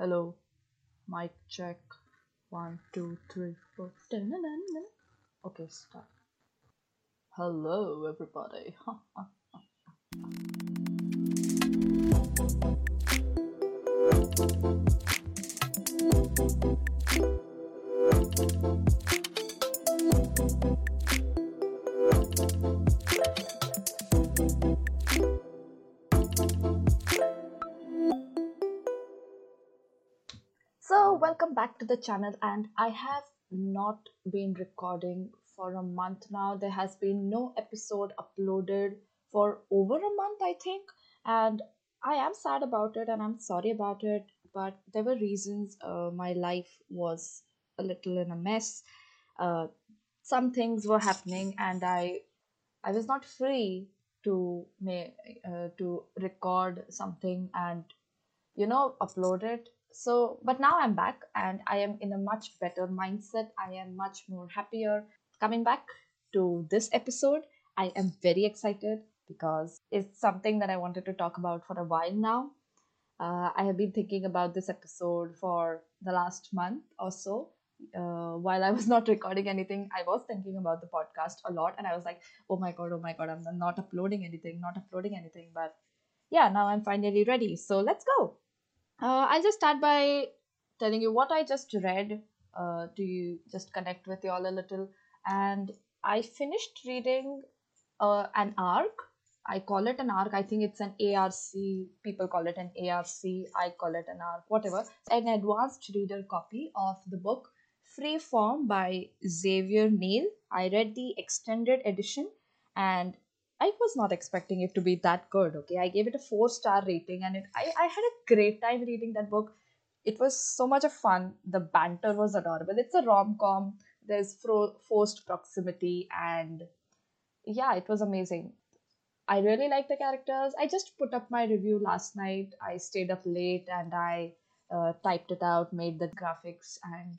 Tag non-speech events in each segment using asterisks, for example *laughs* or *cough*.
Hello, mic check. One, two, three, four. Okay, start. Hello, everybody. *laughs* *laughs* back to the channel, and I have not been recording for a month now. There has been no episode uploaded for over a month, I think, and I am sad about it and I'm sorry about it. But there were reasons. Uh, my life was a little in a mess. Uh, some things were happening, and I I was not free to may uh, to record something and you know upload it so but now i'm back and i am in a much better mindset. I am much more happier. Coming back to this episode i am very excited because it's something that i wanted to talk about for a while now. Uh, i have been thinking about this episode for the last month or so. Uh, while i was not recording anything i was thinking about the podcast a lot and i was like oh my god oh my god i'm not uploading anything not uploading anything but yeah now i'm finally ready. So let's go uh, I'll just start by telling you what I just read uh, to just connect with you all a little. And I finished reading uh, an arc. I call it an arc. I think it's an ARC. People call it an ARC. I call it an arc, whatever. An advanced reader copy of the book Free Form by Xavier Neal. I read the extended edition and I was not expecting it to be that good. Okay, I gave it a four star rating, and it I, I had a great time reading that book. It was so much of fun. The banter was adorable. It's a rom com. There's fro- forced proximity, and yeah, it was amazing. I really like the characters. I just put up my review last night. I stayed up late and I uh, typed it out, made the graphics, and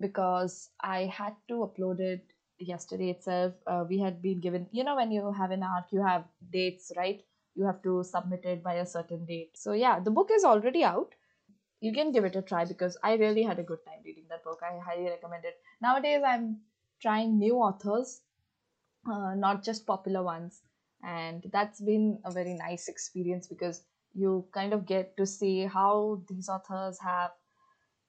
because I had to upload it yesterday itself. Uh, we had been given, you know, when you have an arc, you have dates, right? You have to submit it by a certain date. So, yeah, the book is already out. You can give it a try because I really had a good time reading that book. I highly recommend it. Nowadays, I'm trying new authors, uh, not just popular ones. And that's been a very nice experience because you kind of get to see how these authors have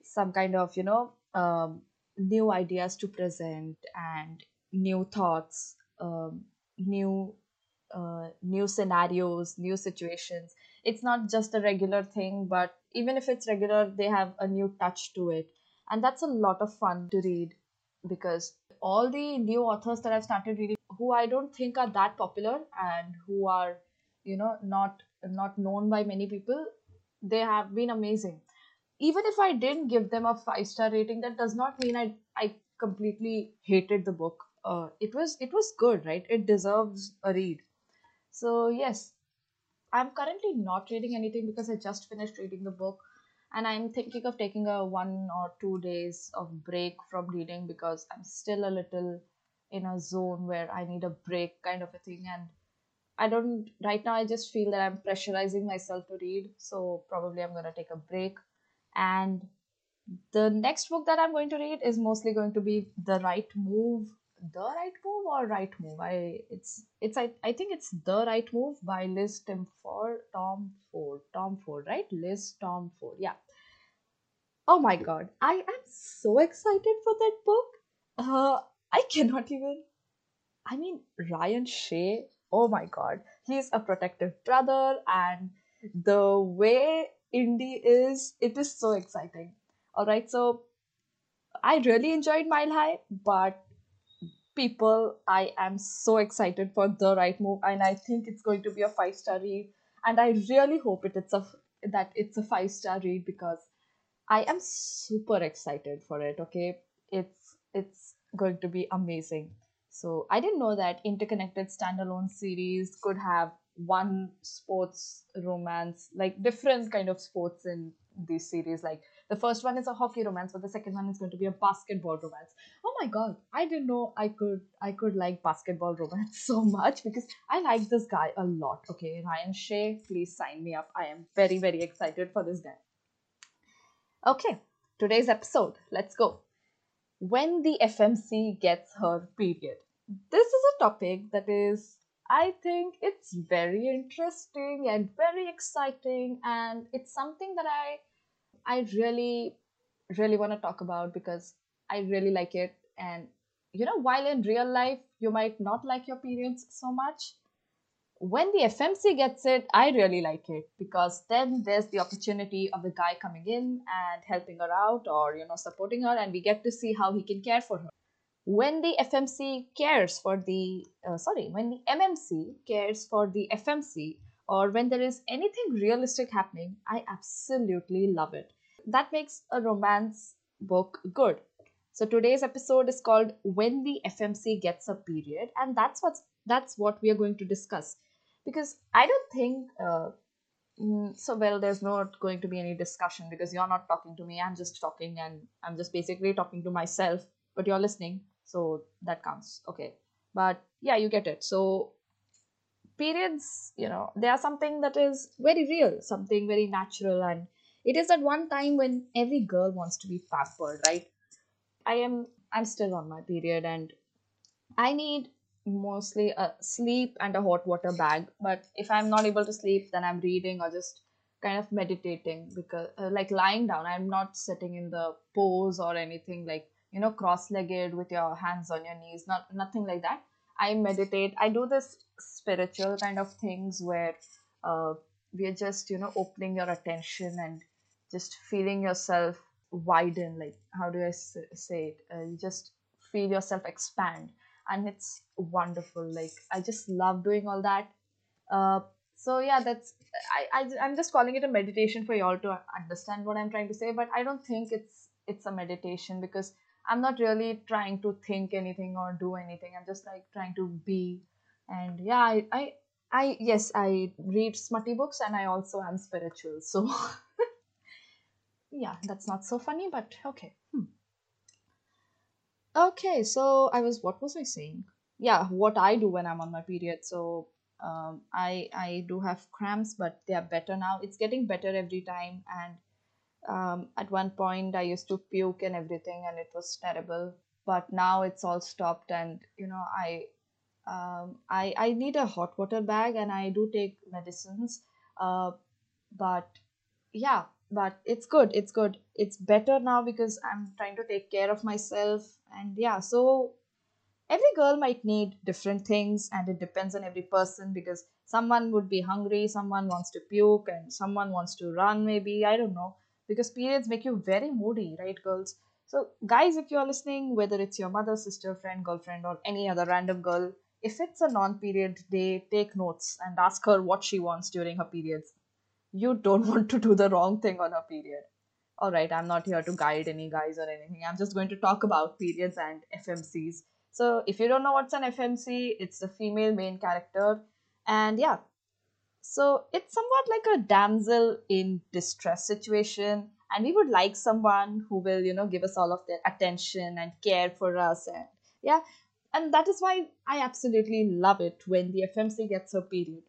some kind of you know um, new ideas to present and new thoughts um, new uh, new scenarios new situations. It's not just a regular thing but even if it's regular they have a new touch to it. And that's a lot of fun to read because all the new authors that i've started reading who i don't think are that popular and who are you know not not known by many people they have been amazing even if I didn't give them a five star rating, that does not mean I I completely hated the book. Uh, it was it was good, right? It deserves a read. So yes, I'm currently not reading anything because I just finished reading the book, and I'm thinking of taking a one or two days of break from reading because I'm still a little in a zone where I need a break, kind of a thing, and I don't right now. I just feel that I'm pressurizing myself to read, so probably I'm gonna take a break and the next book that I'm going to read is mostly going to be The Right Move. The Right Move or Right Move? I it's it's I, I think it's The Right Move by Liz Tim Timford, Tom Ford. Tom Ford, right? Liz Tomforde. Yeah. Oh my god. I am so excited for that book. Uh I cannot even I mean Ryan Shay. Oh my god. He's a protective brother and the way Indy is, it is so exciting. All right, so I really enjoyed Mile High, but people, I am so excited for the right move, and I think it's going to be a five star read. And I really hope it, it's a that it's a five star read because I am super excited for it. Okay, it's it's going to be amazing. So I didn't know that interconnected standalone series could have one sports romance, like different kind of sports in this series. Like the first one is a hockey romance, but the second one is going to be a basketball romance. Oh my god, I didn't know I could I could like basketball romance *laughs* so much because I like this guy a lot. Okay, Ryan Shay, please sign me up. I am very very excited for this guy. Okay, today's episode, let's go. When the FMC gets her period. This is a topic that is, I think, it's very interesting and very exciting, and it's something that I, I really, really want to talk about because I really like it. And you know, while in real life you might not like your periods so much, when the FMC gets it, I really like it because then there's the opportunity of the guy coming in and helping her out or, you know, supporting her, and we get to see how he can care for her. When the FMC cares for the, uh, sorry, when the MMC cares for the FMC, or when there is anything realistic happening, I absolutely love it. That makes a romance book good. So today's episode is called When the FMC Gets a Period, and that's what's that's what we are going to discuss because I don't think uh, mm, so. Well, there's not going to be any discussion because you're not talking to me. I'm just talking, and I'm just basically talking to myself. But you're listening, so that counts. Okay, but yeah, you get it. So periods, you know, they are something that is very real, something very natural, and it is at one time when every girl wants to be pampered, right? I am. I'm still on my period, and I need mostly a sleep and a hot water bag. But if I'm not able to sleep, then I'm reading or just kind of meditating because, uh, like lying down, I'm not sitting in the pose or anything like, you know, cross legged with your hands on your knees, not nothing like that. I meditate. I do this spiritual kind of things where uh, we are just, you know, opening your attention and just feeling yourself widen. Like, how do I say it? Uh, you just feel yourself expand and it's wonderful like i just love doing all that uh, so yeah that's I, I i'm just calling it a meditation for you all to understand what i'm trying to say but i don't think it's it's a meditation because i'm not really trying to think anything or do anything i'm just like trying to be and yeah i i, I yes i read smutty books and i also am spiritual *laughs* so yeah that's not so funny but okay Hmm. Okay, so I was what was I saying? Yeah, what I do when I'm on my period. So um, I I do have cramps, but they are better now. It's getting better every time. And um, at one point, I used to puke and everything, and it was terrible. But now it's all stopped, and you know I um, I I need a hot water bag, and I do take medicines. Uh, but yeah but it's good it's good it's better now because i'm trying to take care of myself and yeah so every girl might need different things and it depends on every person because someone would be hungry someone wants to puke and someone wants to run maybe i don't know because periods make you very moody right girls so guys if you're listening whether it's your mother sister friend girlfriend or any other random girl if it's a non-period day take notes and ask her what she wants during her periods you don't *laughs* want to do the wrong thing on her period. All right, I'm not here to guide any guys or anything. I'm just going to talk about periods and FMCs. So, if you don't know what's an FMC, it's the female main character. And yeah, so it's somewhat like a damsel in distress situation. And we would like someone who will, you know, give us all of their attention and care for us. And yeah, and that is why I absolutely love it when the FMC gets her period.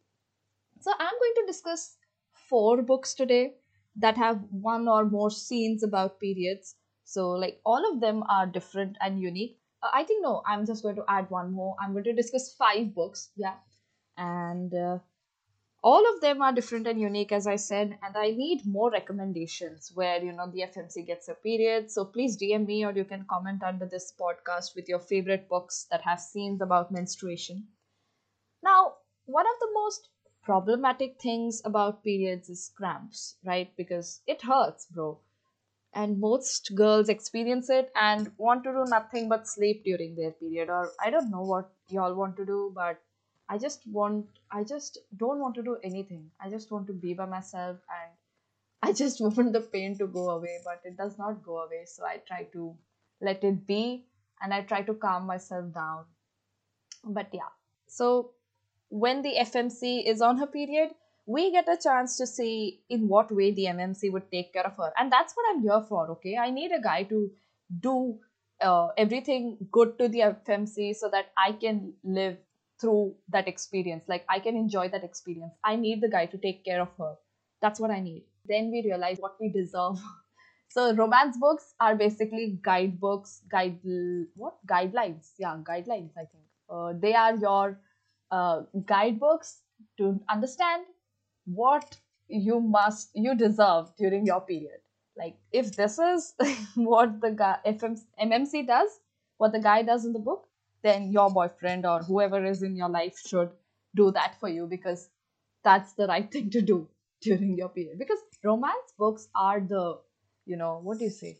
So I'm going to discuss four books today that have one or more scenes about periods. So like all of them are different and unique. Uh, I think no, I'm just going to add one more. I'm going to discuss five books. Yeah. And uh, all of them are different and unique as I said and I need more recommendations where you know the FMC gets a period. So please DM me or you can comment under this podcast with your favorite books that have scenes about menstruation. Now, one of the most problematic things about periods is cramps, right? Because it hurts, bro. And most girls experience it and want to do nothing but sleep during their period. Or I don't know what y'all want to do, but I just want, I just don't want to do anything. I just want to be by myself and *laughs* I just want the pain to go away, but it does not go away. So I try to let it be and I try to calm myself down. But yeah. So when the FMC is on her period, we get a chance to see in what way the MMC would take care of her. And that's what I'm here for, okay? I need a guy to do uh, everything good to the FMC so that I can live through that experience. Like, I can enjoy that experience. I need the guy to take care of her. That's what I need. Then we realize what we deserve. *laughs* So romance books are basically guidebooks, guide what guidelines? Yeah, guidelines. I think uh, they are your uh, guidebooks to understand what you must you deserve during your period. Like if this is *laughs* what the guy FM, MMC does, what the guy does in the book, then your boyfriend or whoever is in your life should do that for you because that's the right *laughs* thing to do during your period. Because romance books are the you know what do you say?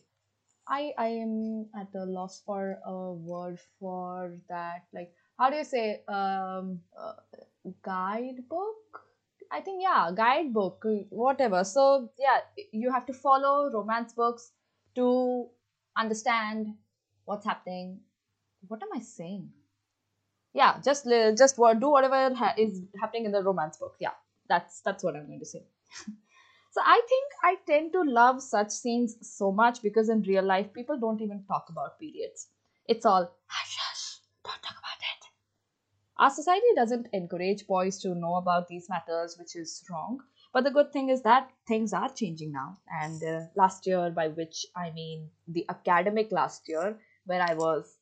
I i am at a loss for a word for that like how do you say um uh, guidebook? I think yeah guidebook whatever. So yeah you have to follow romance books to understand what's happening what am i saying yeah just just do whatever is happening in the romance book yeah that's that's what i'm going to say *laughs* so I think I tend to love such scenes so much because in real life, people don't even talk about periods. It's all hush hush, don't talk about it. Our society doesn't encourage boys to know about these matters, which is wrong. But the good thing is that things are changing now. And uh, last year, by which I mean the academic last year, where I was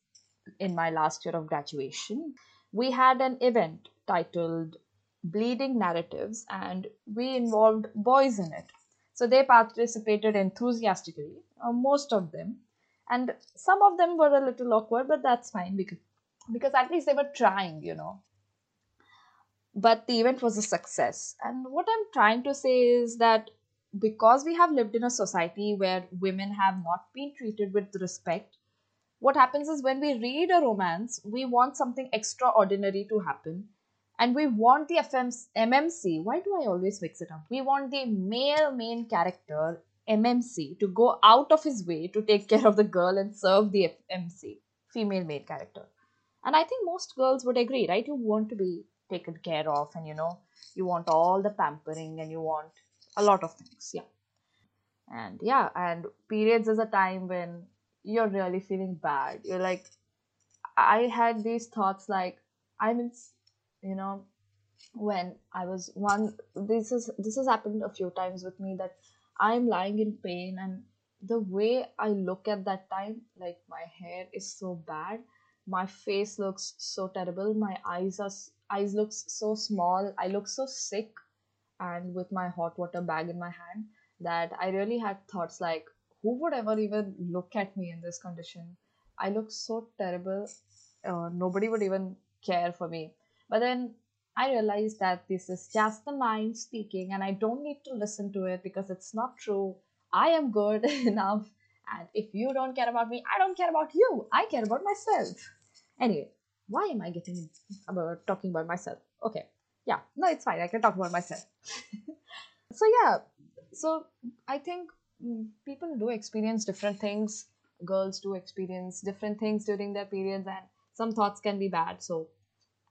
in my last year of graduation, we had an event titled Bleeding Narratives, and we involved boys in it. So they participated enthusiastically, uh, most of them, and some of them were a little awkward, but that's fine because because at least they were trying, you know. But the event was a success. And what I'm trying to say is that because we have lived in a society where women have not been treated with respect what happens is when we read a romance, we want something extraordinary to happen. And we want the FMC, MMC. Why do I always mix it up? We want the male main character, MMC, to go out of his way to take care of the girl and serve the FMC, female main character. And I think most girls would agree, right? You want to be taken care of, and you know, you want all the pampering and you want a lot of things. Yeah and yeah and periods is a time when you're really feeling bad. You're like i had these thoughts like i'm in you know when i was one this is this has happened a few times with me that i'm lying in pain and the way i look at that time like my hair is so bad. My face looks so terrible. My eyes are eyes looks so small. I look so sick and with my hot water bag in my hand that I really had thoughts like, who would ever even look at me in this condition? I look so terrible. Uh, nobody would even care for me. But then I realized that this is just the mind speaking and I don't need to listen to it because it's not true. I am good *laughs* enough. And if you don't care about me, I don't care about you. I care about myself. Anyway, why am I getting about talking about myself? Okay. Yeah, no, it's fine. I can talk about myself. *laughs* so yeah so i think people do experience different things. Girls do experience different things during their periods and some thoughts can be bad. So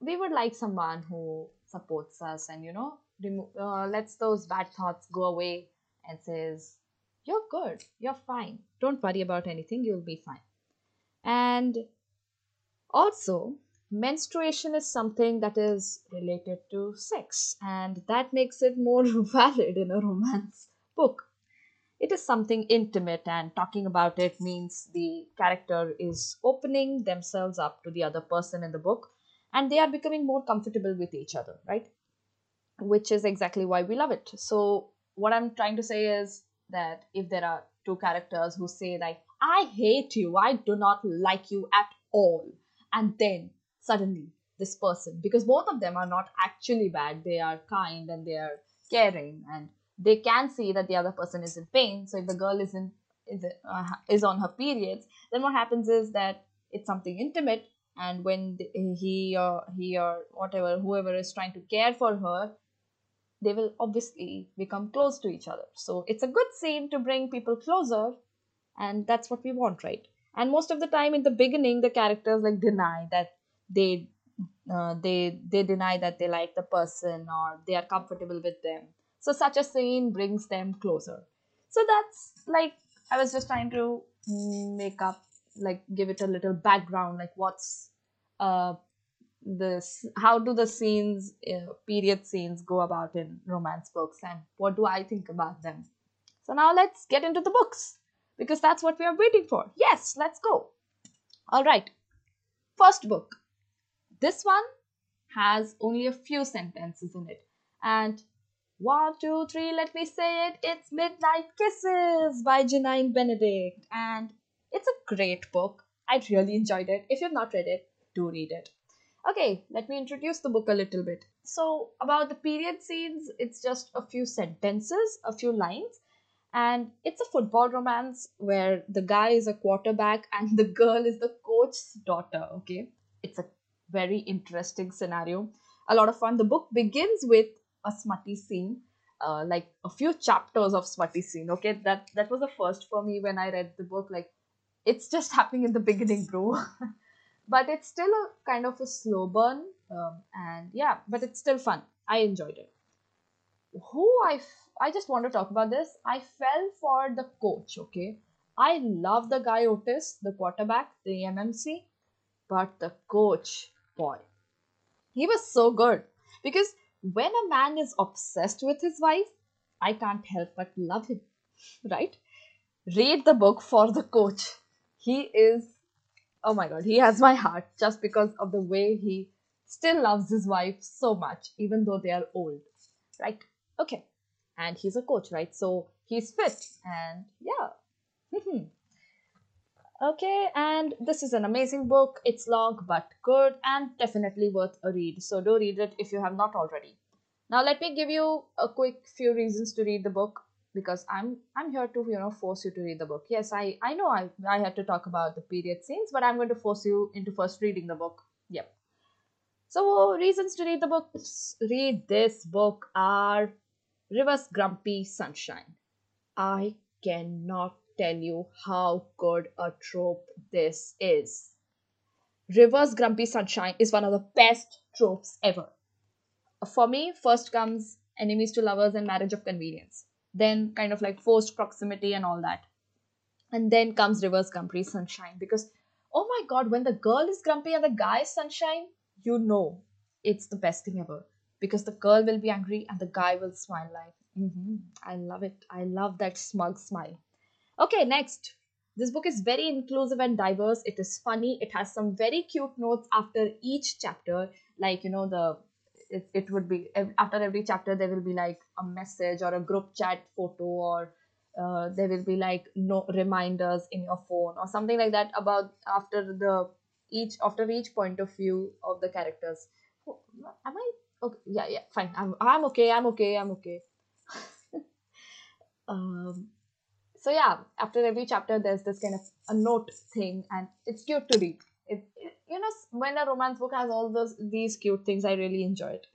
we would like someone who supports us and you know remo- uh, lets those bad thoughts go away and says you're good. You're fine. Don't worry about anything. You'll be fine. And also menstruation is something that is related to sex and that makes it more *laughs* valid in a romance book it is something intimate, and talking about it means the character is opening themselves up to the other person in the book and they are becoming more comfortable with each other, right? Which is exactly why we love it. So, what I'm trying to say is that if there are two characters who say, like, I hate you, I do not like you at all, and then suddenly this person, because both of them are not actually bad, they are kind and they are caring and they can see that the other person is in pain. So if the girl is in is, uh, is on her periods then what happens is that it's something intimate. And when he or he or whatever whoever is trying to care for her they will obviously become close to each other. So it's a good scene to bring people closer and that's what we want right? And most of the time in the beginning the characters like deny that they uh, they they deny that they like the person or they are comfortable with them so such a scene brings them closer so that's like i was just trying to make up like give it a little background like what's uh this how do the scenes uh, period scenes go about in romance books and what do i think about them so now let's get into the books because that's what we are waiting for. Yes, let's go. All right. First book. This one has only a few sentences in it. And one, two, three, let me say it. It's Midnight Kisses by Janine Benedict. And it's a great book. I really enjoyed it. If you've not read it, do read it. Okay, let me introduce the book a little bit. So, about the period scenes, it's just a few sentences, a few lines, and it's a football romance where the guy is a quarterback and the girl is the coach's daughter. Okay, it's a very interesting scenario. A lot of fun. The book begins with a smutty scene, uh, like a few chapters of smutty scene. Okay, that that was the first for me when I read the book. Like, it's just happening in the beginning, bro. *laughs* but it's still a kind of a slow burn, um, and yeah, but it's still fun. I enjoyed it. Who I f- I just want to talk about this. I fell for the coach. Okay, I love the guy Otis, the quarterback, the MMC, but the coach, boy, he was so good because when a man is obsessed with his wife, I can't help but love him, right? Read the book for the coach. He is, oh my god, he has my heart just because of the way he still loves his wife so much, even though they are old, right? Okay, and he's a coach, right? So he's fit, and yeah. *laughs* Hmm, hmm. Okay, and this is an amazing book. It's long but good and definitely worth a read. So do read it if you have not already. Now let me give you a quick few reasons to read the book because I'm I'm here to you know force you to read the book. Yes, I I know I I had to talk about the period scenes, but I'm going to force you into first reading the book. Yep. So reasons to read the book read this book are reverse Grumpy Sunshine. I cannot tell you how good a trope this is. reverse Grumpy Sunshine is one of the best tropes ever. For me, first comes enemies to lovers and marriage of convenience, then kind of like forced proximity and all that. And then comes reverse Grumpy Sunshine because, oh my god, when the girl is grumpy and the guy is sunshine, you know it's the best thing ever because the girl will be angry and the guy will smile like, mm-hmm, I love it. I love that smug smile. Okay, next. This book is very inclusive and diverse. It is funny. It has some very cute notes after each chapter. Like, you know, the it, it would be after every chapter there will be like a message or a group chat photo or uh, there will be like no reminders in your phone or something like that about after the each after each point of view of the characters oh, am i okay yeah yeah fine i'm, I'm okay i'm okay i'm okay *laughs* um so yeah after every chapter there's this kind of a note thing and it's cute to read. It, you know when a romance book has all those these cute things i really enjoy it.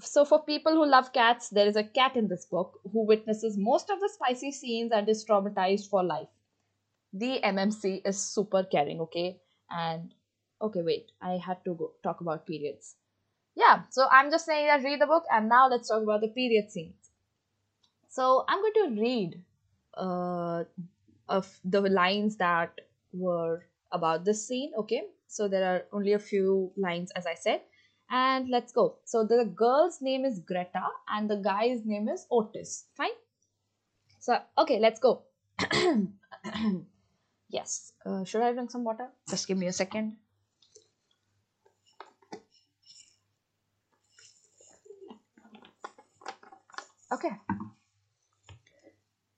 So for people who love cats there is a cat in this book who witnesses most of the spicy scenes and is traumatized for life. The mmc is super caring okay? And okay wait i had to go talk about periods. Yeah so i'm just saying that read the book and now let's talk about the period scenes. So i'm going to read uh, of the lines that were about this scene. Okay, so there are only a few lines, as I said, and let's go. So the girl's name is Greta, and the guy's name is Otis. Fine. So okay, let's go. *clears throat* yes. Uh, should I drink some water? Just give me a second. Okay.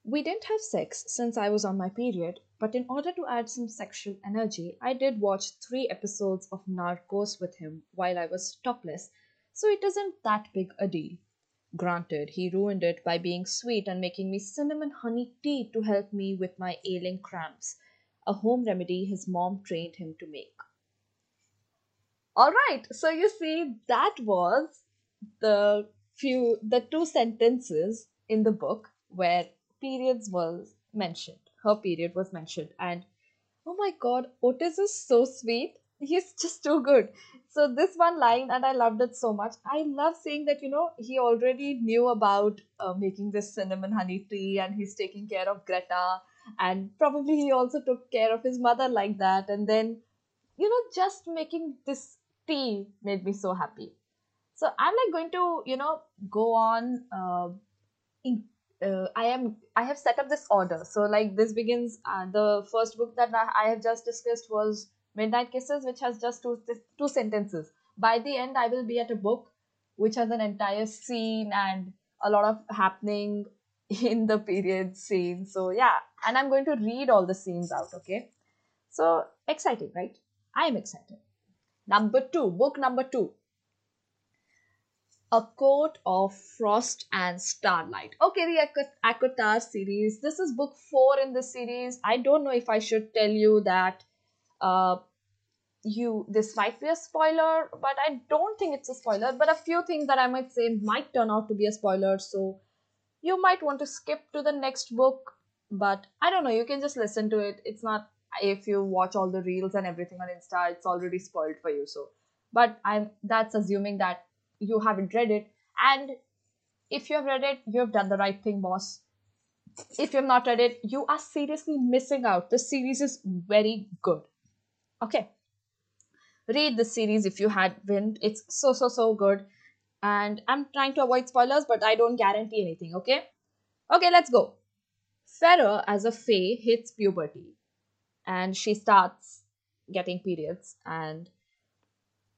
We didn't have sex since I was on my period, but in order to add some sexual energy, I did watch three episodes of Narcos with him while I was topless, so it isn't that big a deal. Granted, he ruined it by being sweet and making me cinnamon honey tea to help me with my ailing cramps, a home remedy his mom trained him to make. Alright, so you see, that was the few, the two sentences in the book where periods was mentioned. Her period was mentioned. And oh my god, Otis is so sweet. He's *laughs* just too good. So this one line, and I loved it so much. I love saying that, you know, he already knew about uh, making this cinnamon honey tea and he's taking care of Greta. And probably he also took care of his mother like that. And then, you know, just making this tea made me so happy. So I'm like going to, you know, go on uh, in uh, I am I have set up this order. So like this begins. Uh, the first book that I have just discussed was Midnight Kisses, which has just two two sentences. By the end, I will be at a book which has an entire scene and a lot of happening *laughs* in the period scene. So yeah, and I'm going to read all the scenes out. Okay, so exciting, right? I am excited. Number two, book number two. A Court of Frost and Starlight. Okay, the ACOTAR series. This is book four in the series. I don't know if I should tell you that uh, you this might be a spoiler, but I don't think it's a spoiler. But a few things that I might say might turn out to be a spoiler. So you might want to skip to the next book. But I don't know. You can just listen to it. It's not if you watch all the reels and everything on Insta, it's already spoiled for you. So, but I'm that's assuming that you haven't read it, and if you have read it, you have done the right thing, boss. If you have not read it, you are seriously missing out. The series is very good. Okay, read the series if you haven't. It's so so so good, and I'm trying to avoid spoilers, but I don't guarantee anything. Okay, okay, let's go. Feyre as a fae hits puberty and she starts getting periods and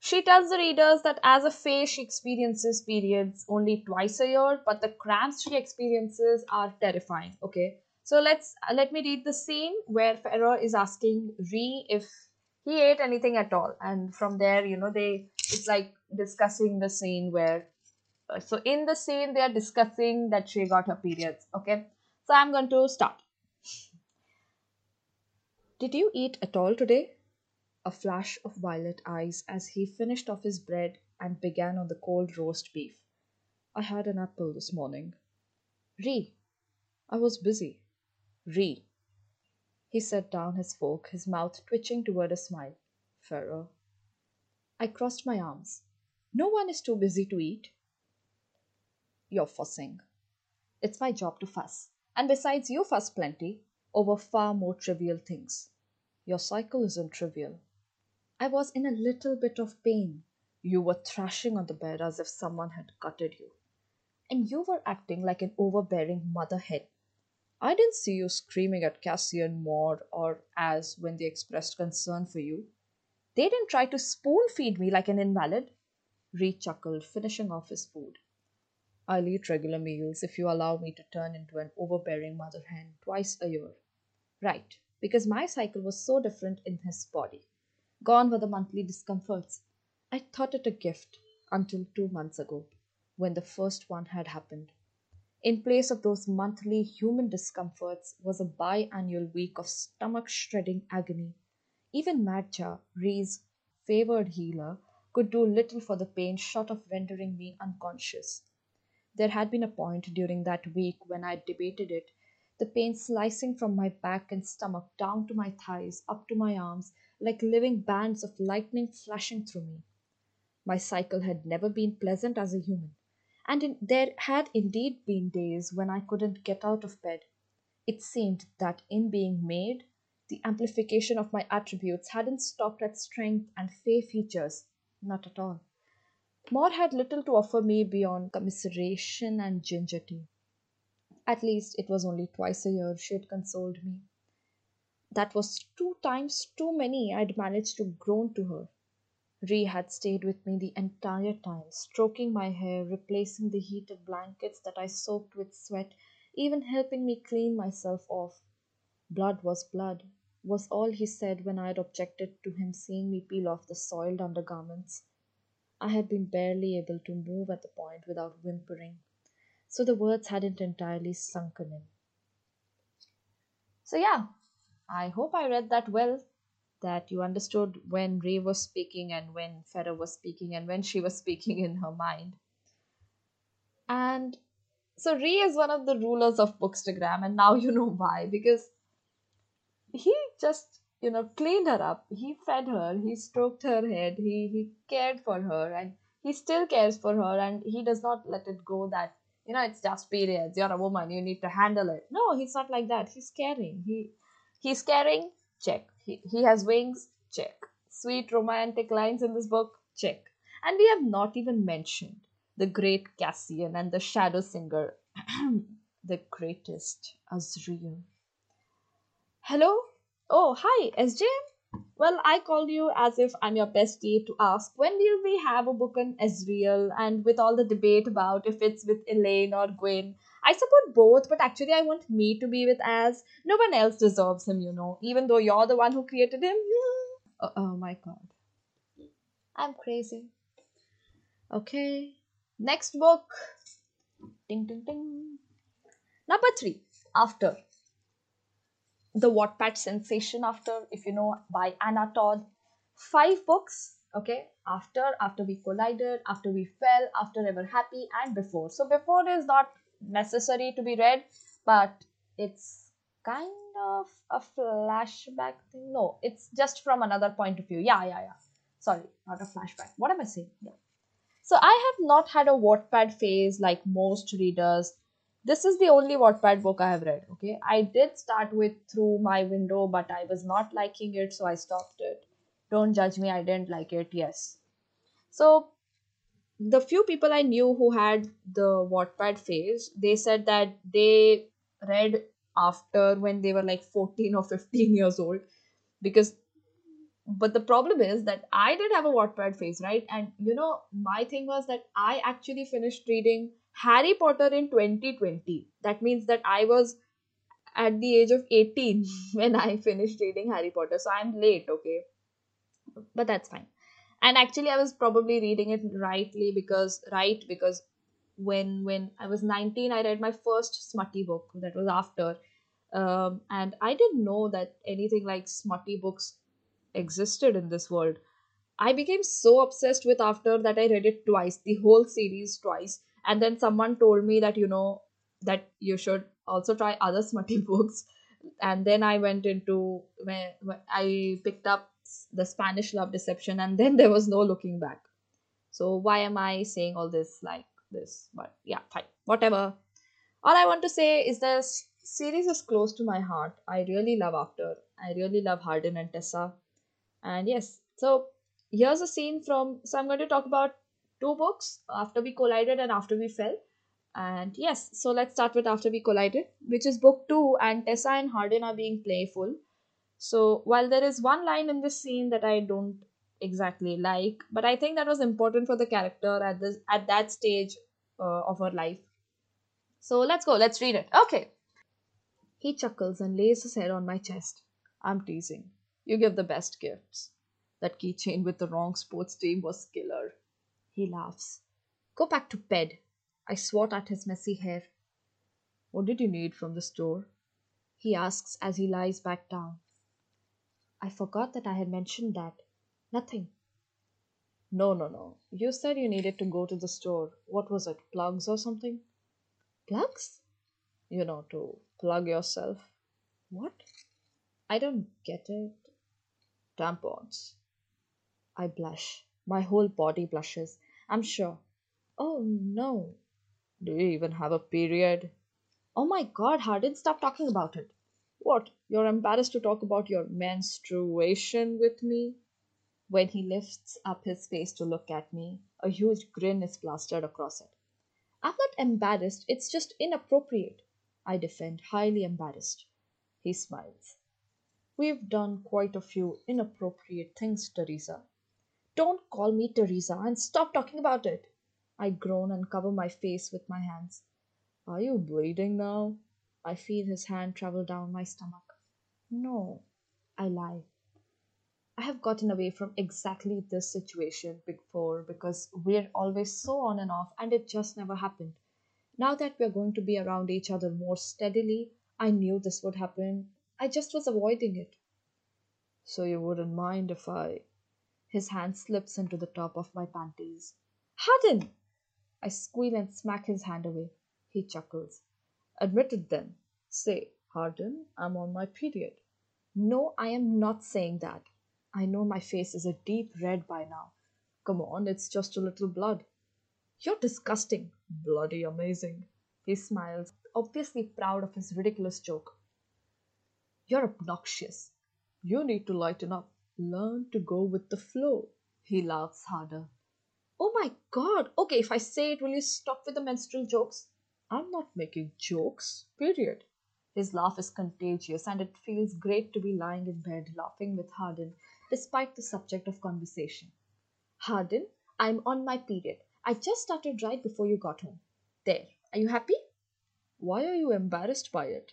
she tells the readers that as a fae she experiences periods only twice a year but the cramps she experiences are terrifying okay? So let's uh, let me read the scene where Feyre is asking Rhys if he ate anything at all. And from there you know they it's like discussing the scene where uh, so in the scene they are discussing that she got her periods okay? So i'm going to start. Did you eat at all today? A flash of violet eyes as he finished off his bread and began on the cold roast beef. I had an apple this morning. Rhys. I was busy. Rhys. He set down his fork, his mouth twitching toward a smile. Feyre. I crossed my arms. No one is too busy to eat. You're fussing. It's my job to fuss. And besides, you fuss plenty over far more trivial things. Your cycle isn't trivial. I was in a little bit of pain. You were thrashing on the bed as if someone had gutted you. And you were acting like an overbearing mother hen. I didn't see you screaming at Cassie and Mor or Az when they expressed concern for you. They didn't try to spoon feed me like an invalid. Rhys chuckled, finishing off his food. I'll eat regular meals if you allow me to turn into an overbearing mother hen twice a year. Right, because my cycle was so different in his body. Gone were the monthly discomforts. I thought it a gift until two months ago, when the first one had happened. In place of those monthly human discomforts was a biannual week of stomach shredding agony. Even Madja, Rhys's favored healer, could do little for the pain short of rendering me unconscious. There had been a point during that week when I debated it the pain slicing from my back and stomach down to my thighs, up to my arms, like living bands of lightning flashing through me. My cycle had never been pleasant as a human, and in, there had indeed been days when I couldn't get out of bed. It seemed that in being made, the amplification of my attributes hadn't stopped at strength and fae features, not at all. Mor had little to offer me beyond commiseration and ginger tea. At least it was only twice a year she had consoled me. That was two times too many I'd managed to groan to her. Rhi had stayed with me the entire time, stroking my hair, replacing the heated blankets that I soaked with sweat, even helping me clean myself off. Blood was blood, was all he said when I had objected to him seeing me peel off the soiled undergarments. I had been barely able to move at the point without whimpering so the words hadn't entirely sunken in. So, yeah, I hope I read that well, that you understood when Ray was speaking and when Feyre was speaking and when she was *laughs* speaking in her mind. And so Ray is one of the rulers of Bookstagram, and now *laughs* you know why, because he just, you know, cleaned her up. He fed her, he stroked her head, he, he cared for her, and he still cares for her, and he does not let it go that you know it's just periods. You're a woman. You need to handle it. No he's not like that. He's caring. He he's caring check he, he has wings check sweet romantic lines in this book check and we have not even mentioned the great cassian and the shadow singer *clears throat* the greatest Azriel. Hello? Oh, hi, SJM. Well, I called you as if I'm your bestie to ask when will we have a book on Azriel and with all the debate about if it's with Elain or Gwyn. I support both, but actually I want me to be with Az. No one else deserves him, you know, even though you're the one who created him. Oh, oh my god. I'm crazy. Okay. Next book. Ding ding ding. Number three. After the Wattpad sensation after, if you know, by Anna Todd. Five books, okay, after, after we collided, after we fell, after ever happy, and before. So before is not necessary to be read, but it's kind of a flashback thing. No, it's just from another point of view. Yeah, yeah, yeah. Sorry, not a flashback. What am I saying? Yeah. So I have not had a Wattpad phase like most readers this is the only Wattpad book I have read. Okay, I did start with Through My Window, but I was not liking it, so I stopped it. Don't judge me, I didn't like it. Yes. So, the few people I knew who had the Wattpad phase, they said that they read after when they were like 14 or 15 years old because but the problem is that I did have a Wattpad phase, right? And you know, my thing was that I actually finished reading Harry Potter in 2020. That means that I was at the age of 18 *laughs* when I finished reading Harry Potter. So I'm late, okay? But that's fine. And actually I was probably reading it rightly because right because when when I was 19 I read my first smutty book that was after. Um, and I didn't know that anything like smutty books existed in this world. I became so obsessed with After that I read it twice, the whole series twice. And then someone told me that you know that you should also try other smutty *laughs* books. And then i went into when, i picked up the spanish love deception and then there was no looking back. So why am i saying all this like this? But yeah fine. Whatever. All i want to say is this series is close to my heart. I really love after. I really love hardin and tessa. And yes so here's a scene from so i'm going to talk about two books after we collided and after we fell. And yes so let's start with after we collided which is book two and tessa and hardin are being playful so while there is one line in this scene that i don't exactly like but i think that was important for the character at this at that stage uh, of her life so let's go let's read it okay he chuckles and lays his head on my chest i'm teasing you give the best gifts that keychain with the wrong sports team was killer he laughs. Go back to bed. I swat at his messy hair. What did you need from the store? He asks as he lies back down. I forgot that I had mentioned that. Nothing. No, no, no. You said you needed to go to the store. What was it? Plugs or something? Plugs? You know, to plug yourself. What? I don't get it. Tampons. I blush. My whole body blushes. I'm sure. Oh no. Do you even have a period? Oh my god, Hardin, stop talking about it. What? You're embarrassed to talk about your menstruation with me? When he lifts up his face to look at me, a huge grin is plastered across it. I'm not embarrassed, it's just inappropriate. I defend, highly embarrassed. He smiles. We've done quite a few inappropriate things, Theresa. Don't call me Theresa and stop talking about it. I groan and cover my face with my hands. Are you bleeding now? I feel his hand travel down my stomach. No, I lie. I have gotten away from exactly this situation before because we're always so on and off and it just never happened. Now that we're going to be around each other more steadily, I knew this would happen. I just was avoiding it. So you wouldn't mind if I his hand slips into the top of my panties. Hardin! I squeal and smack his hand away. He chuckles. Admit it then. Say, Hardin, I'm on my period. No, I am not saying that. I know my face is a deep red by now. Come on, it's just a little blood. You're disgusting. Bloody amazing. He smiles, obviously proud of his ridiculous joke. You're obnoxious. You need to lighten up. Learn to go with the flow. He laughs harder. Oh my god! Okay, if I say it, will you stop with the menstrual jokes? I'm not making jokes, period. His laugh is contagious, and it feels great to be lying in bed laughing with Hardin despite the subject of conversation. Hardin, I'm on my period. I just started right before you got home. There. Are you happy? Why are you embarrassed by it?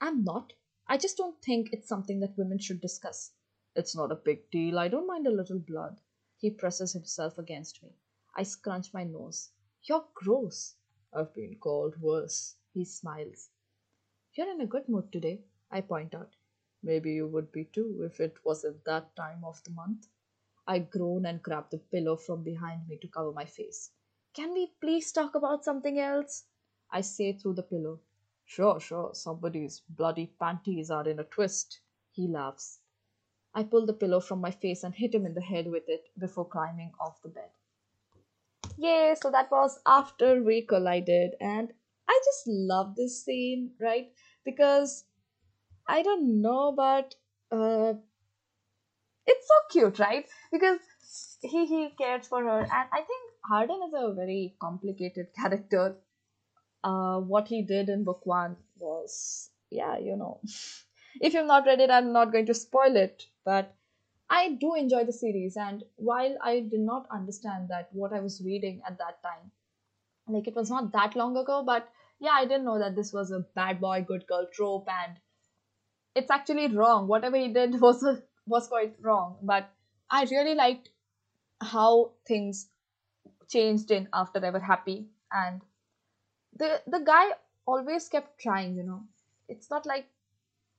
I'm not. I just don't think it's something that women should discuss. It's not a big deal. I don't mind a little blood. He presses himself against me. I scrunch my nose. You're gross. I've been called worse. He smiles. You're in a good mood today, I point out. Maybe you would be too if it wasn't that time of the month. I groan and grab the pillow from behind me to cover my face. Can we please talk about something else? I say through the pillow. Sure, sure, somebody's bloody panties are in a twist. He laughs. I pull the pillow from my face and hit him in the head with it before climbing off the bed. Yay, so that was after we collided, and I just love this scene, right? Because I don't know, but uh, it's so cute, right? Because he he cares for her, and I think Hardin is a very complicated *laughs* character. Uh, what he did in book one was, yeah, you know, *laughs* if you've not read it, I'm not going to spoil it, but I do enjoy the series, and while I did not understand that what I was reading at that time, like it was not that long ago, but yeah, I didn't know that this was a bad boy, good girl trope, and it's actually wrong. Whatever he did *laughs* was was quite wrong, but I really liked how things changed in After they were Happy, and the the guy always kept trying. You know, it's not like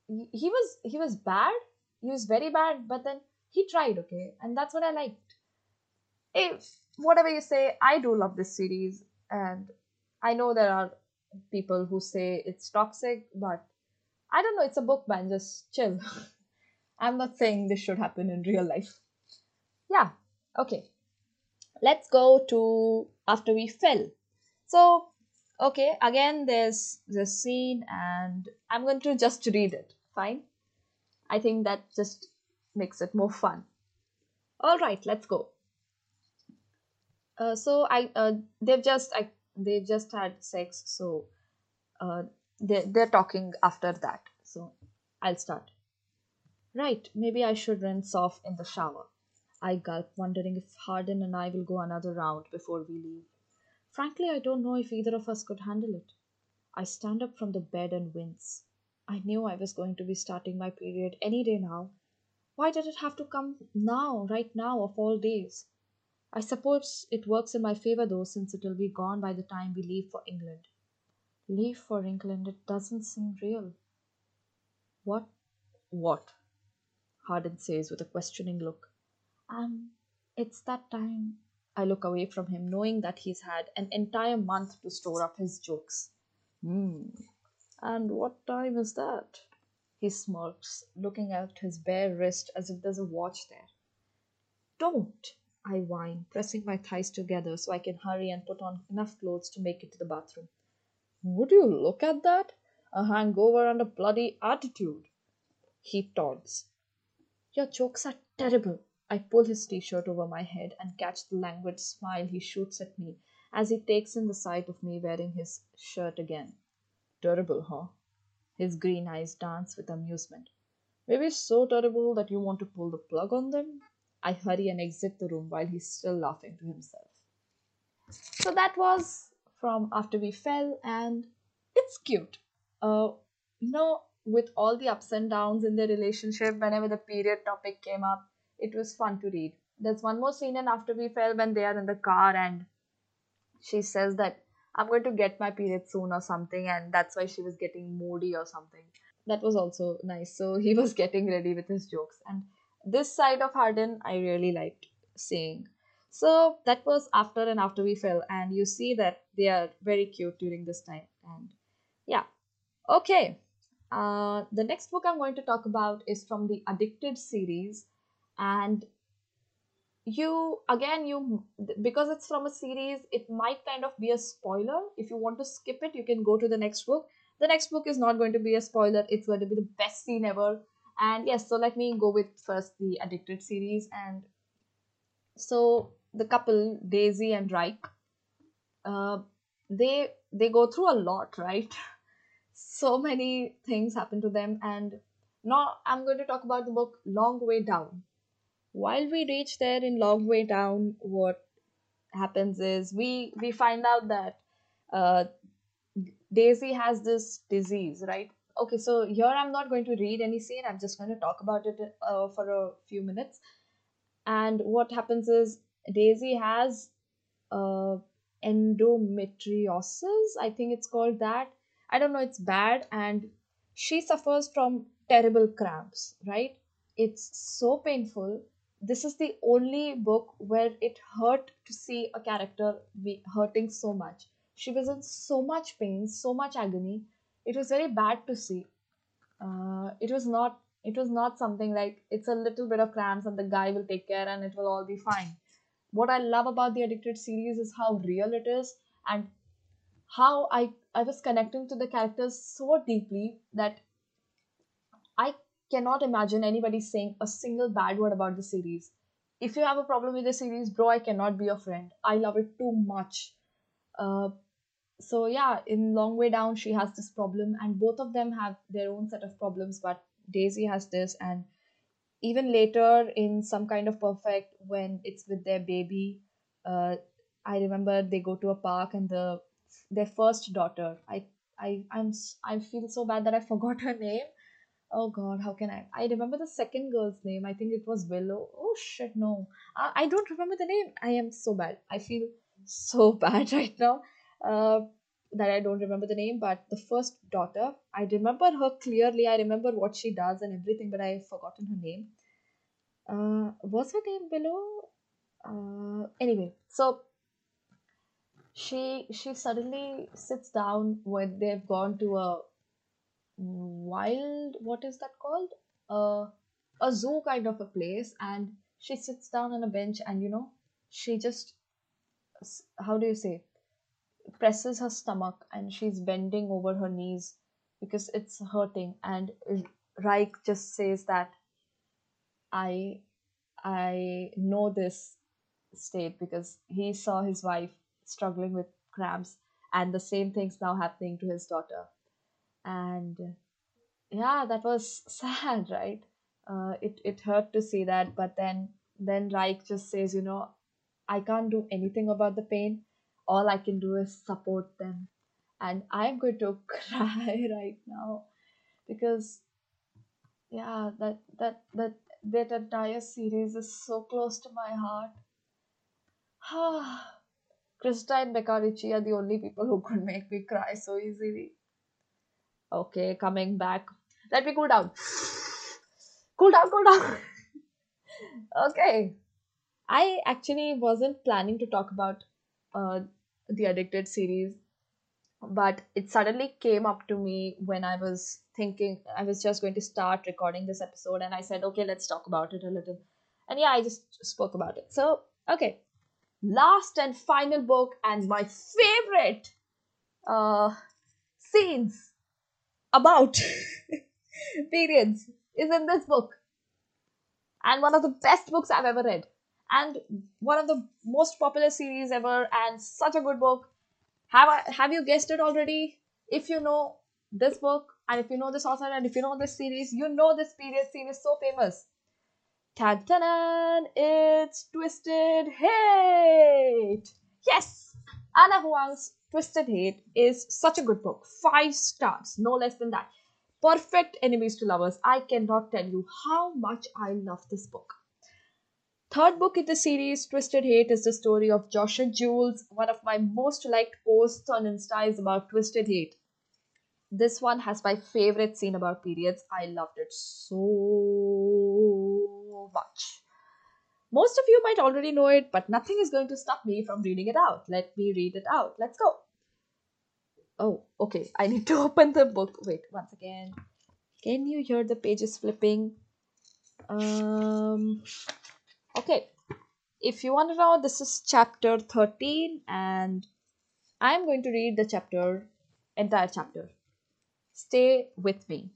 he was he was bad. He was very bad, but then he tried. Okay, and that's what I liked. If whatever you say, I do love this series, and I know there are people who say it's toxic, but I don't know. It's a book, man. Just chill. *laughs* I'm not saying this should happen in real life. Yeah. Okay. Let's go to after we fell. So, okay, again, there's this scene, and I'm going to just read it. Fine. I think that just makes it more fun. All right, let's go. Uh, so I uh, they've just I they've just had sex, so uh, they they're talking after that. So I'll start. Right, maybe I should rinse off in the shower. I gulp, wondering if Hardin and I will go another round before we leave. Frankly, I don't know if either of us could handle it. I stand up from the bed and wince. I knew I was going to be starting my period any day now. Why did it have to come now, right now, of all days? I suppose it works in my favor though, since it will be gone by the time we leave for England. Leave for England, it doesn't seem real. What? What? Hardin says with a questioning look. Um, it's that time. I look away from him, knowing that he's had an entire month to store up his jokes. Hmm. And what time is that? He smirks, looking at his bare wrist as if there's a watch there. Don't, I whine, pressing my thighs together so I can hurry and put on enough clothes to make it to the bathroom. Would you look at that? A hangover and a bloody attitude. He taunts. Your jokes are terrible. I pull his t shirt over my head and catch the languid smile he shoots at me as he takes in the sight of me wearing his shirt again. Terrible, huh? His green eyes dance with amusement. Maybe so terrible that you want to pull the plug on them? I hurry and exit the room while he's still laughing to himself. So that was from After We Fell, and it's cute. Uh, you know, with all the ups and downs in their relationship, whenever the period topic came up, it was fun to read. There's one more scene in After We Fell when they are in the car and she says that I'm going to get my period soon or something, and that's why she was getting moody or something. That was also nice. So he *laughs* was getting ready with his jokes, and this side of Hardin I really liked seeing. So that was after and after we fell, and you see that they are very cute during this time. And yeah, okay. Uh, the next book I'm going to talk about is from the Addicted series, and you again you because it's from a series it might kind of be a spoiler if you want to skip it you can go to the next book the next book is not going to be a spoiler it's going to be the best scene ever and yes so let me go with first the addicted series and so the couple daisy and Ryke uh, they they go through a lot, right? *laughs* So many things happen to them, and now I'm going to talk about the book Long Way Down. While we reach there in Long Way Down, what happens is we we find out that uh, Daisy has this disease, right? Okay, so here I'm not going to read any scene. I'm just going to talk about it uh, for a few minutes. And what happens is Daisy has uh, endometriosis. I think it's called that. I don't know. It's bad, and she suffers from terrible cramps. Right? It's so painful. This is the only book where it hurt to see a character be hurting so much. She was in so much pain, so much agony. It was very bad to see. Uh, it was not. It was not something like it's a little bit of cramps and the guy will take care and it will all be fine what I love about the Addicted series is how real it is and how I I was connecting to the characters so deeply that cannot imagine anybody saying a single bad word about the series. If you have a problem with the series, bro, I cannot be your friend. I love it too much. Uh, so yeah, in Long Way Down, she has this problem, and both of them have their own set of problems. But Daisy has this, and even later in some kind of perfect when it's with their baby uh, i remember they go to a park and the their first daughter i i i'm I feel so bad that i *laughs* forgot her name oh god how can i? I remember the second girl's name. I think it was willow. Oh shit no. I, I don't remember the name. I am so bad. I feel so *laughs* bad right now uh, that i don't remember the name. But the first daughter i remember her clearly. I remember what she does and everything but i've forgotten her name. Uh, what's her name below? Uh, anyway, so she she suddenly sits down when they've gone to a wild what is that called? Uh, a zoo kind of a place, and she sits down on a bench, and you know she just how do you say? Presses her stomach, and she's bending over her knees because it's hurting, and Ryke just says that I I know this state because he saw his wife struggling with cramps and the same thing's now happening to his daughter and yeah that was *laughs* sad right? Uh, it, it hurt to see that but then then Ryke just says you know I can't do anything about the pain. All I can do is support them. And I'm going to *laughs* cry right now because yeah that that that that entire series is so close to my heart. *sighs* Krista and Becca are the only people who could make me cry so easily. Okay, coming back. Let me cool down. Cool down, cool down. okay. I actually wasn't planning to talk about uh, the Addicted series, but it suddenly came up to me when I was thinking I was just going to start recording this episode, and I said, okay, let's talk about it a little. And yeah, I just spoke about it. So, okay. Last and final book, and my favorite uh, scenes about *laughs* periods is in this book and one of the best books I've ever read and one of the most popular series ever and such a good book. Have I have you guessed it already? If you know this book and if you know this author and if you know this series, you know this period scene is so famous. Tan tan It's Twisted Hate! Yes! Ana Huang's Twisted Hate is such a good book. Five stars, no less than that. Perfect enemies to lovers. I cannot tell you how much I love this book. Third book in the series, Twisted Hate, is the story of Joshua Jules. One of my most liked posts on Insta is about Twisted Hate. This one has my favorite scene about periods. I loved it so much. Most of you might already know it, but nothing is going to stop me from reading it out. Let me read it out. Let's go. Oh, okay. I need to *laughs* open the book. Wait, once again. Can you hear the pages flipping? Um, okay. If you want to know, this is chapter 13, and I'm going to read the chapter, entire chapter. Stay with me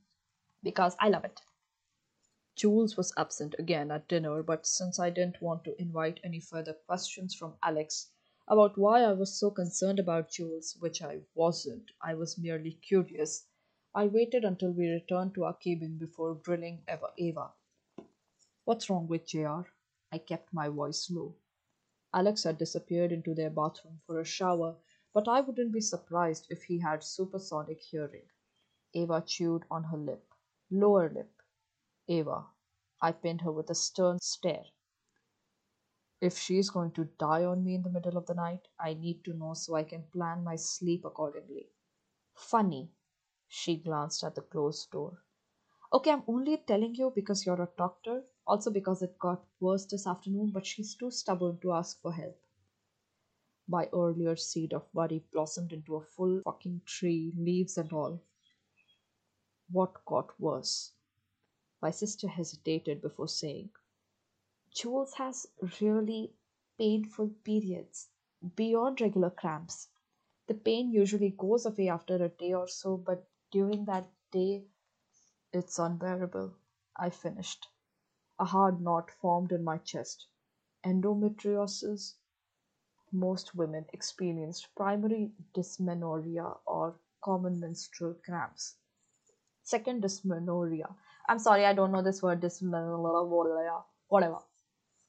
because I love it. Jules was absent again at dinner, but since I didn't want to invite any further questions from Alex, about why I was so concerned about Jules, which I wasn't. I was merely curious. I waited until we returned to our cabin before grilling Eva. Ava. What's wrong with JR? I kept my voice low. Alex had disappeared into their bathroom for a shower, but I wouldn't be surprised if he had supersonic hearing. Ava chewed on her lip. Lower lip. Ava. I pinned her with a stern stare. If she's going to die on me in the middle of the night, I need to know so I can plan my sleep accordingly. Funny. She glanced at the closed door. Okay, I'm only telling you because you're a doctor, also because it got worse this afternoon, but she's too stubborn to ask for help. My earlier seed of worry blossomed into a full fucking tree, leaves and all. What got worse? My sister hesitated before saying, Jules has really painful periods beyond regular cramps. The pain usually goes away after a day or so, but during that day, it's unbearable. I finished. A hard knot formed in my chest. Endometriosis? Most women experienced primary dysmenorrhea or common menstrual cramps. Second, dysmenorrhea. I'm sorry, I don't know this word, dysmenorrhea, whatever.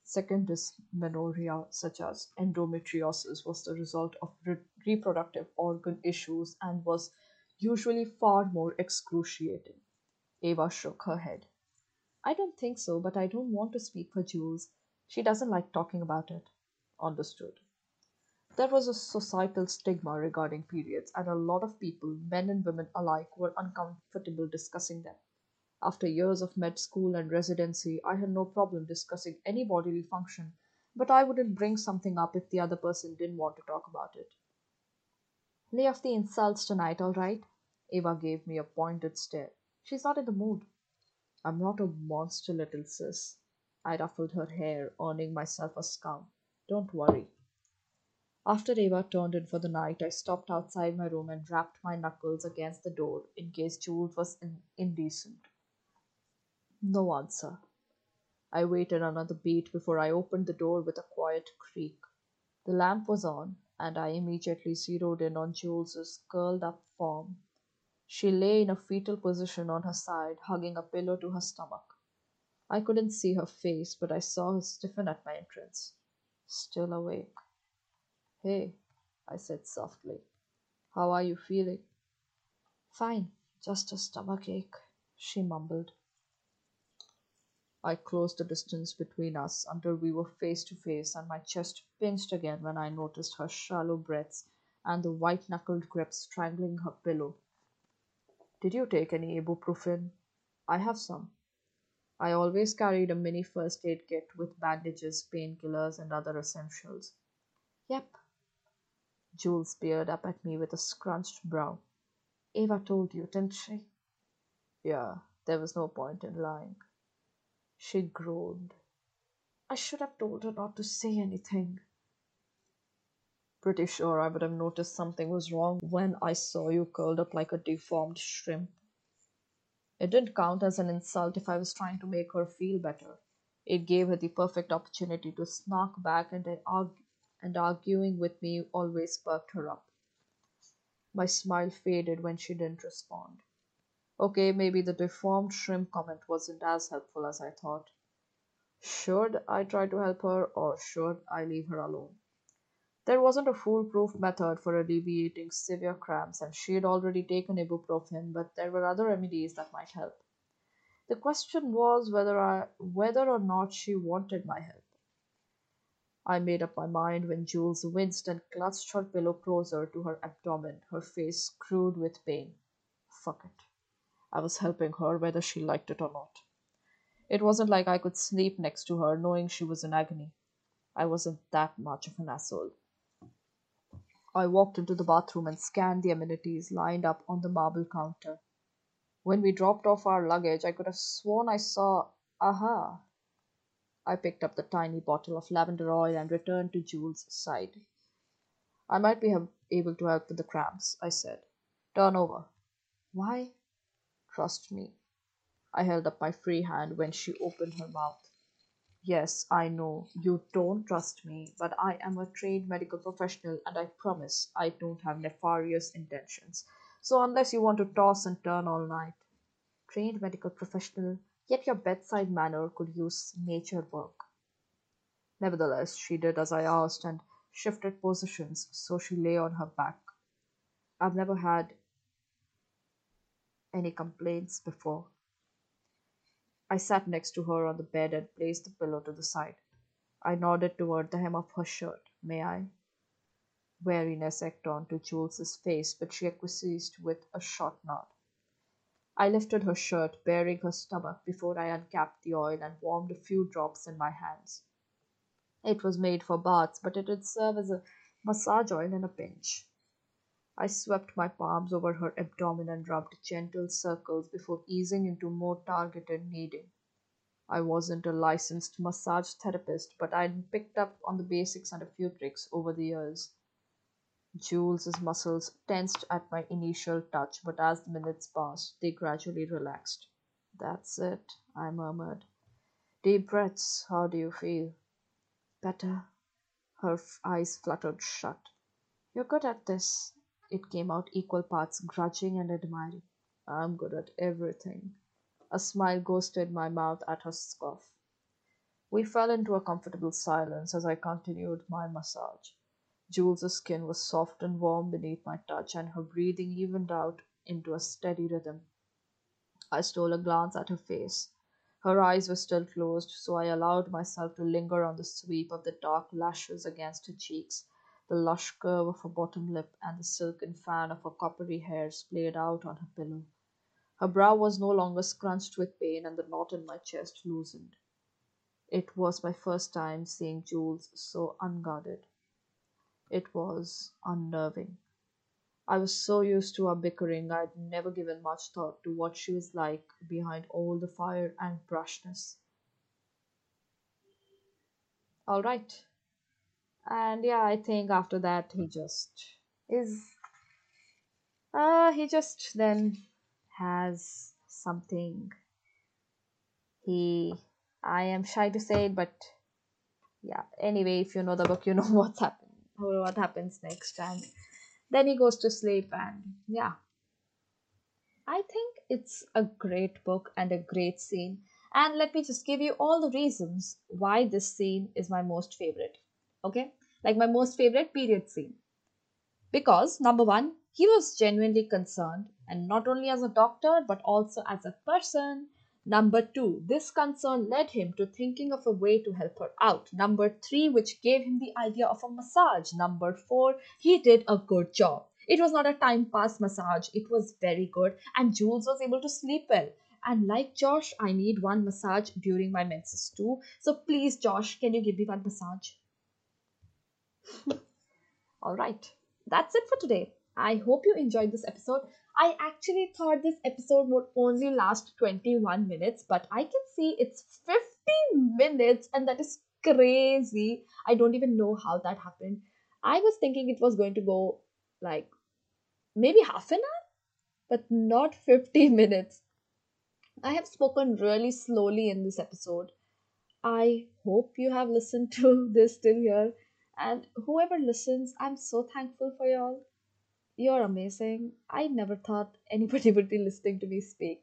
Second dysmenorrhea, such as endometriosis, was the result of re- reproductive organ issues and was usually far more excruciating. Ava shook her head. I don't think so, but I don't want to speak for Jules. She doesn't like talking about it. Understood. There was a societal stigma regarding periods, and a lot of people, men and women alike, were uncomfortable discussing them. After years of med school and residency, I had no problem discussing any bodily function, but I wouldn't bring something up if the other person didn't want to talk about it. Lay off the insults tonight, all right? Eva gave me a pointed stare. She's not in the mood. I'm not a monster, little sis. I ruffled her hair, earning myself a scowl. Don't worry. After Eva turned in for the night, I stopped outside my room and rapped my knuckles against the door in case Jules was in- indecent. No answer. I waited another beat before I opened the door with a quiet creak. The lamp was on, and I immediately zeroed in on Jules's curled up form. She lay in a fetal position on her side, hugging a pillow to her stomach. I couldn't see her face, but I saw her stiffen at my entrance. Still awake. Hey, I said softly. How are you feeling? Fine, just a stomach ache, she mumbled. I closed the distance between us until we were face to face, and my chest pinched again when I noticed her shallow breaths and the white knuckled grip strangling her pillow. Did you take any ibuprofen? I have some. I always carried a mini first aid kit with bandages, painkillers, and other essentials. Yep. Jules peered up at me with a scrunched brow. Eva told you, didn't she? Yeah, there was no point in lying. She groaned. I should have told her not to say anything. Pretty sure I would have noticed something was wrong when I saw you curled up like a deformed shrimp. It didn't count as an insult if I was trying to make her feel better. It gave her the perfect opportunity to snark back, and, argue, and arguing with me always perked her up. My smile faded when she didn't respond. Okay, maybe the deformed shrimp comment wasn't as helpful as I thought. Should I try to help her or should I leave her alone? There wasn't a foolproof method for alleviating severe cramps, and she had already taken ibuprofen, but there were other remedies that might help. The question was whether I whether or not she wanted my help. I made up my mind when Jules winced and clutched her pillow closer to her abdomen, her face screwed with pain. Fuck it. I was helping her whether she liked it or not. It wasn't like I could sleep next to her knowing she was in agony. I wasn't that much of an asshole. I walked into the bathroom and scanned the amenities lined up on the marble counter. When we dropped off our luggage, I could have sworn I saw aha. I picked up the tiny bottle of lavender oil and returned to Jules' side. I might be able to help with the cramps, I said. Turn over. Why? Trust me. I held up my free hand when she opened her mouth. Yes, I know you don't trust me, but I am a trained medical professional and I promise I don't have nefarious intentions. So, unless you want to toss and turn all night, trained medical professional, yet your bedside manner could use nature work. Nevertheless, she did as I asked and shifted positions so she lay on her back. I've never had any complaints before. I sat next to her on the bed and placed the pillow to the side. I nodded toward the hem of her shirt. May I? Weariness echoed on to Jules's face, but she acquiesced with a short nod. I lifted her shirt, baring her stomach, before I uncapped the oil and warmed a few drops in my hands. It was made for baths, but it would serve as a massage oil in a pinch. I swept my palms over her abdomen and rubbed gentle circles before easing into more targeted kneading. I wasn't a licensed massage therapist, but I'd picked up on the basics and a few tricks over the years. Jules's muscles tensed at my initial touch, but as the minutes passed, they gradually relaxed. That's it, I murmured. Deep breaths. How do you feel? Better. Her eyes fluttered shut. You're good at this. It came out equal parts grudging and admiring. I'm good at everything. A smile ghosted my mouth at her scoff. We fell into a comfortable silence as I continued my massage. Jules's skin was soft and warm beneath my touch, and her breathing evened out into a steady rhythm. I stole a glance at her face. Her eyes were still closed, so I allowed myself to linger on the sweep of the dark lashes against her cheeks, the lush curve of her bottom lip, and the silken fan of her coppery hair splayed out on her pillow. Her brow was no longer scrunched with pain, and the knot in my chest loosened. It was my first time seeing Jules so unguarded. It was unnerving. I was so used to our bickering, I'd never given much thought to what she was like behind all the fire and brushness. All right. And yeah, I think after that, he just is, uh, he just then has something he, I am shy to say it, but yeah, anyway, if you know the book, you know *laughs* what's happened, what happens next. And then he goes to sleep, and yeah, I think it's a great book and a great scene. And let me just give you all the reasons why this scene is my most favorite. Okay? Like my most favorite period scene. Because, number one, he was genuinely concerned, and not only as a doctor, but also as a person. Number two, this concern led him to thinking of a way to help her out. Number three, which gave him the idea of a massage. Number four, he did a good job. It was not a time pass massage, it was very good, and Jules was able to sleep well. And like Josh, I need one massage during my menses too. So please, Josh, can you give me one massage? *laughs* All right, that's it for today. I hope you enjoyed this episode. I actually thought this episode would only last 21 minutes, but I can see it's 50 minutes, and that is crazy. I don't even know how that happened. I was thinking it was going to go like maybe half an hour, but not 50 *laughs* minutes. I have spoken really slowly in this episode. I hope you have listened *laughs* to this till here. And whoever listens, I'm so thankful for y'all. You're amazing. I never thought anybody *laughs* would be listening to me speak.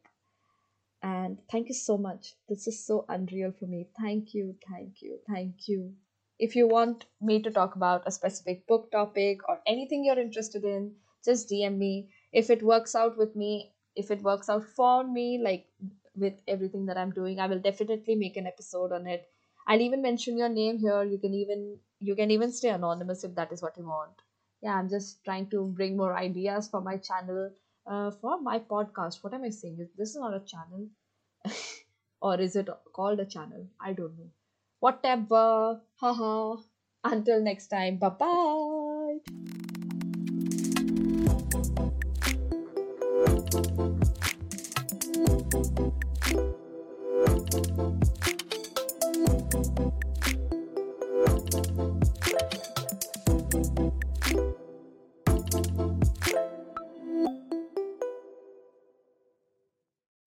And thank you so much. This is so unreal for me. Thank you, thank you, thank you. If you want me to talk about a specific book topic or anything you're interested in, just DM me. If it works out with me, if it works out for me, like with everything that I'm doing, I will definitely make an episode on it. I'll even mention your name here. You can even you can even stay anonymous if that is what you want. Yeah, I'm just trying to bring more ideas for my channel, uh, for my podcast. What am I saying? Is this is not a channel, *laughs* or is it called a channel? I don't know. Whatever. Haha. Until next time. Bye bye.